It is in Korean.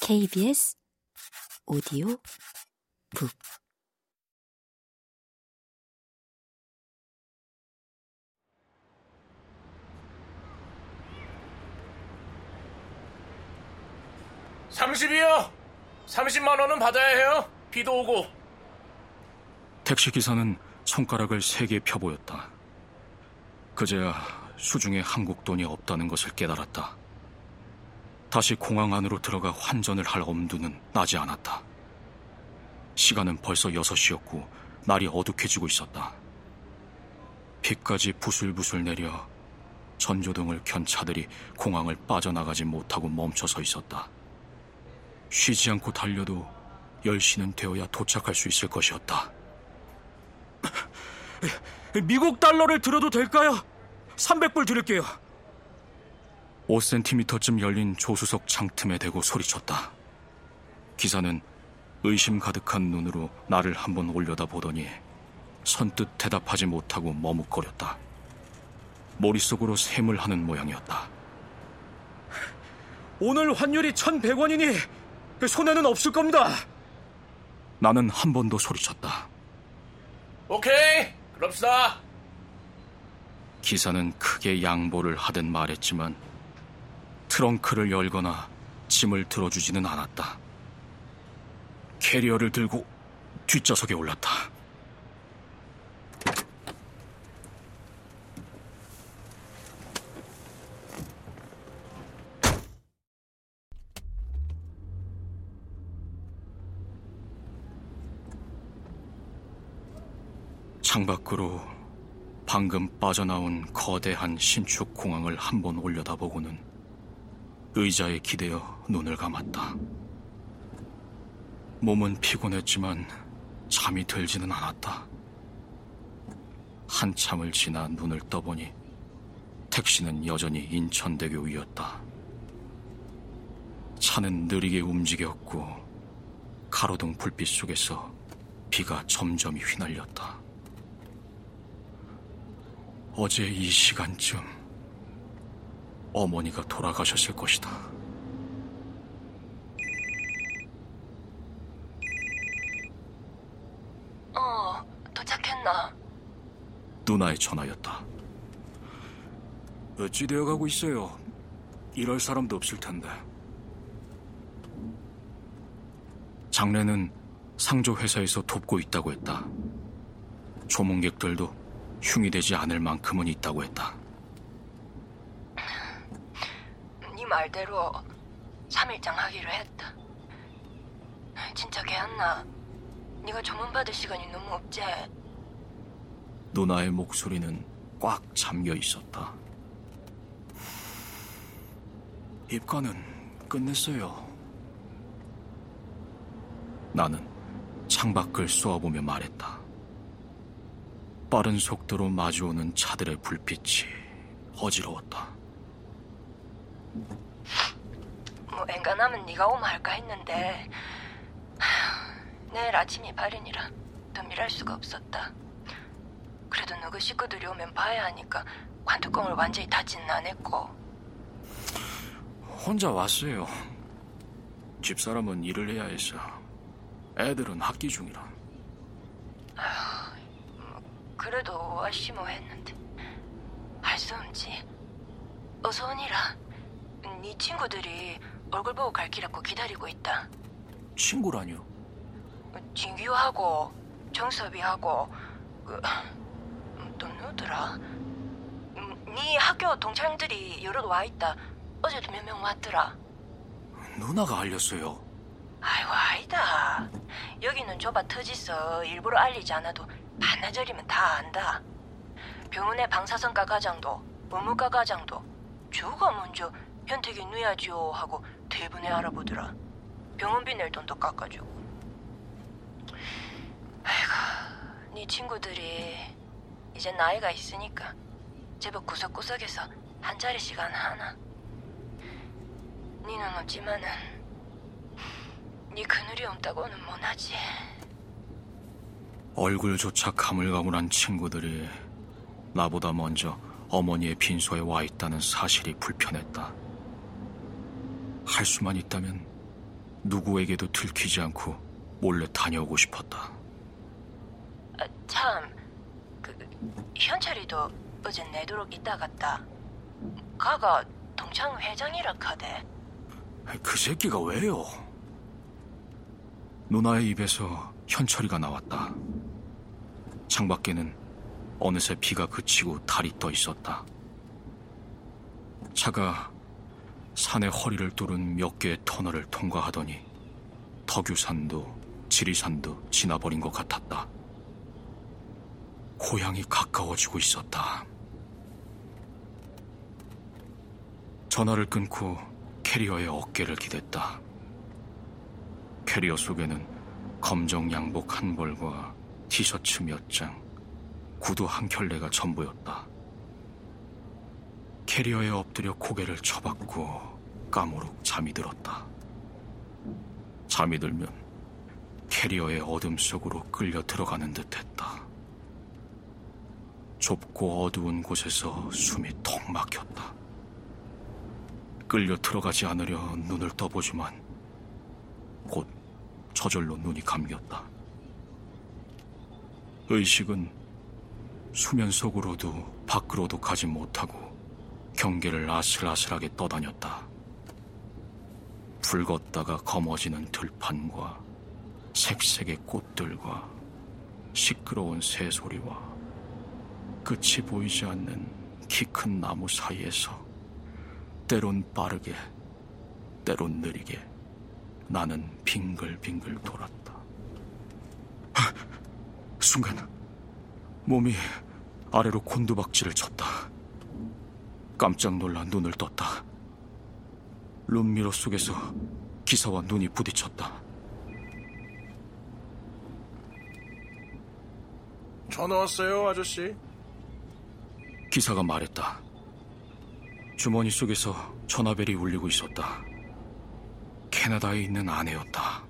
KBS 오디오 북 삼십이요. 30만 원은 받아야 해요. 비도 오고. 택시 기사는 손가락을 세개 펴보였다. 그제야 수중에 한국 돈이 없다는 것을 깨달았다. 다시 공항 안으로 들어가 환전을 할 엄두는 나지 않았다. 시간은 벌써 6시였고 날이 어둑해지고 있었다. 비까지 부슬부슬 내려 전조등을 켠 차들이 공항을 빠져나가지 못하고 멈춰서 있었다. 쉬지 않고 달려도 10시는 되어야 도착할 수 있을 것이었다. 미국 달러를 들어도 될까요? 300불 드릴게요. 5cm쯤 열린 조수석 창틈에 대고 소리쳤다. 기사는 의심 가득한 눈으로 나를 한번 올려다보더니 선뜻 대답하지 못하고 머뭇거렸다. 머릿속으로 셈을 하는 모양이었다. 오늘 환율이 1,100원이니 손해는 없을 겁니다. 나는 한 번 더 소리쳤다. 오케이. 그럽시다. 기사는 크게 양보를 하듯 말했지만 트렁크를 열거나 짐을 들어주지는 않았다. 캐리어를 들고 뒷좌석에 올랐다. 창밖으로 방금 빠져나온 거대한 신축 공항을 한번 올려다보고는 의자에 기대어 눈을 감았다. 몸은 피곤했지만 잠이 들지는 않았다. 한참을 지나 눈을 떠보니 택시는 여전히 인천대교 위였다. 차는 느리게 움직였고 가로등 불빛 속에서 비가 점점 휘날렸다. 어제 이 시간쯤 어머니가 돌아가셨을 것이다. 어, 도착했나? 누나의 전화였다. 어찌 되어 가고 있어요? 이럴 사람도 없을 텐데. 장례는 상조 회사에서 돕고 있다고 했다. 조문객들도 흉이 되지 않을 만큼은 있다고 했다. 네 말대로 3일장 하기로 했다. 진짜 개안나. 네가 조문 받을 시간이 너무 없지. 누나의 목소리는 꽉 잠겨 있었다. 입관은 끝냈어요. 나는 창밖을 쏘아보며 말했다. 빠른 속도로 마주오는 차들의 불빛이 어지러웠다. 뭐 엔간하면 네가 오면 할까 했는데 하, 내일 아침이 발인이라 더 미랄 수가 없었다. 그래도 너그 식구들이 오면 봐야 하니까 관뚜껑을 완전히 닫지는 않았고 혼자 왔어요. 집사람은 일을 해야 해서 애들은 학기 중이라. 그래도 아시모 했는데 할 수 없지. 어서 오니라. 네 친구들이 얼굴 보고 갈 길었고 기다리고 있다. 친구라뇨? 진규하고 정섭이하고 그, 또 누구더라? 음, 네 학교 동창들이 여럿 와 있다. 어제도 몇 명 왔더라. 누나가 알렸어요. 아이고 아니다. 여기는 좁아 터지서 일부러 알리지 않아도 반나절이면 다 안다. 병원의 방사선과 과장도 의무과 과장도 주가 먼저 현택이 누야지요 하고 대분에 알아보더라. 병원비 낼 돈도 깎아주고. 아이고, 네 친구들이 이제 나이가 있으니까 제법 구석구석에서 한 자리 시간 하나. 니는 없지만은 네 그늘이 없다고는 못하지. 얼굴조차 가물가물한 친구들이 나보다 먼저 어머니의 빈소에 와 있다는 사실이 불편했다. 할 수만 있다면 누구에게도 들키지 않고 몰래 다녀오고 싶었다. 아, 참, 그 현철이도 어제 내도록 있다 갔다. 가가 동창 회장이라 카대. 그 새끼가 왜요? 누나의 입에서 현철이가 나왔다. 창밖에는 어느새 비가 그치고 달이 떠 있었다. 차가 산의 허리를 뚫은 몇 개의 터널을 통과하더니 덕유산도 지리산도 지나버린 것 같았다. 고향이 가까워지고 있었다. 전화를 끊고 캐리어의 어깨를 기댔다. 캐리어 속에는 검정 양복 한 벌과 티셔츠 몇 장, 구두 한 켤레가 전부였다. 캐리어에 엎드려 고개를 쳐박고 까무룩 잠이 들었다. 잠이 들면 캐리어의 어둠 속으로 끌려 들어가는 듯 했다. 좁고 어두운 곳에서 숨이 턱 막혔다. 끌려 들어가지 않으려 눈을 떠보지만 곧 저절로 눈이 감겼다. 의식은 수면 속으로도 밖으로도 가지 못하고 경계를 아슬아슬하게 떠다녔다. 붉었다가 검어지는 들판과 색색의 꽃들과 시끄러운 새소리와 끝이 보이지 않는 키 큰 나무 사이에서 때론 빠르게, 때론 느리게 나는 빙글빙글 돌았다. 순간 몸이 아래로 곤두박질을 쳤다. 깜짝 놀라 눈을 떴다. 룸미러 속에서 기사와 눈이 부딪혔다. 전화 왔어요, 아저씨. 기사가 말했다. 주머니 속에서 전화벨이 울리고 있었다. 캐나다에 있는 아내였다.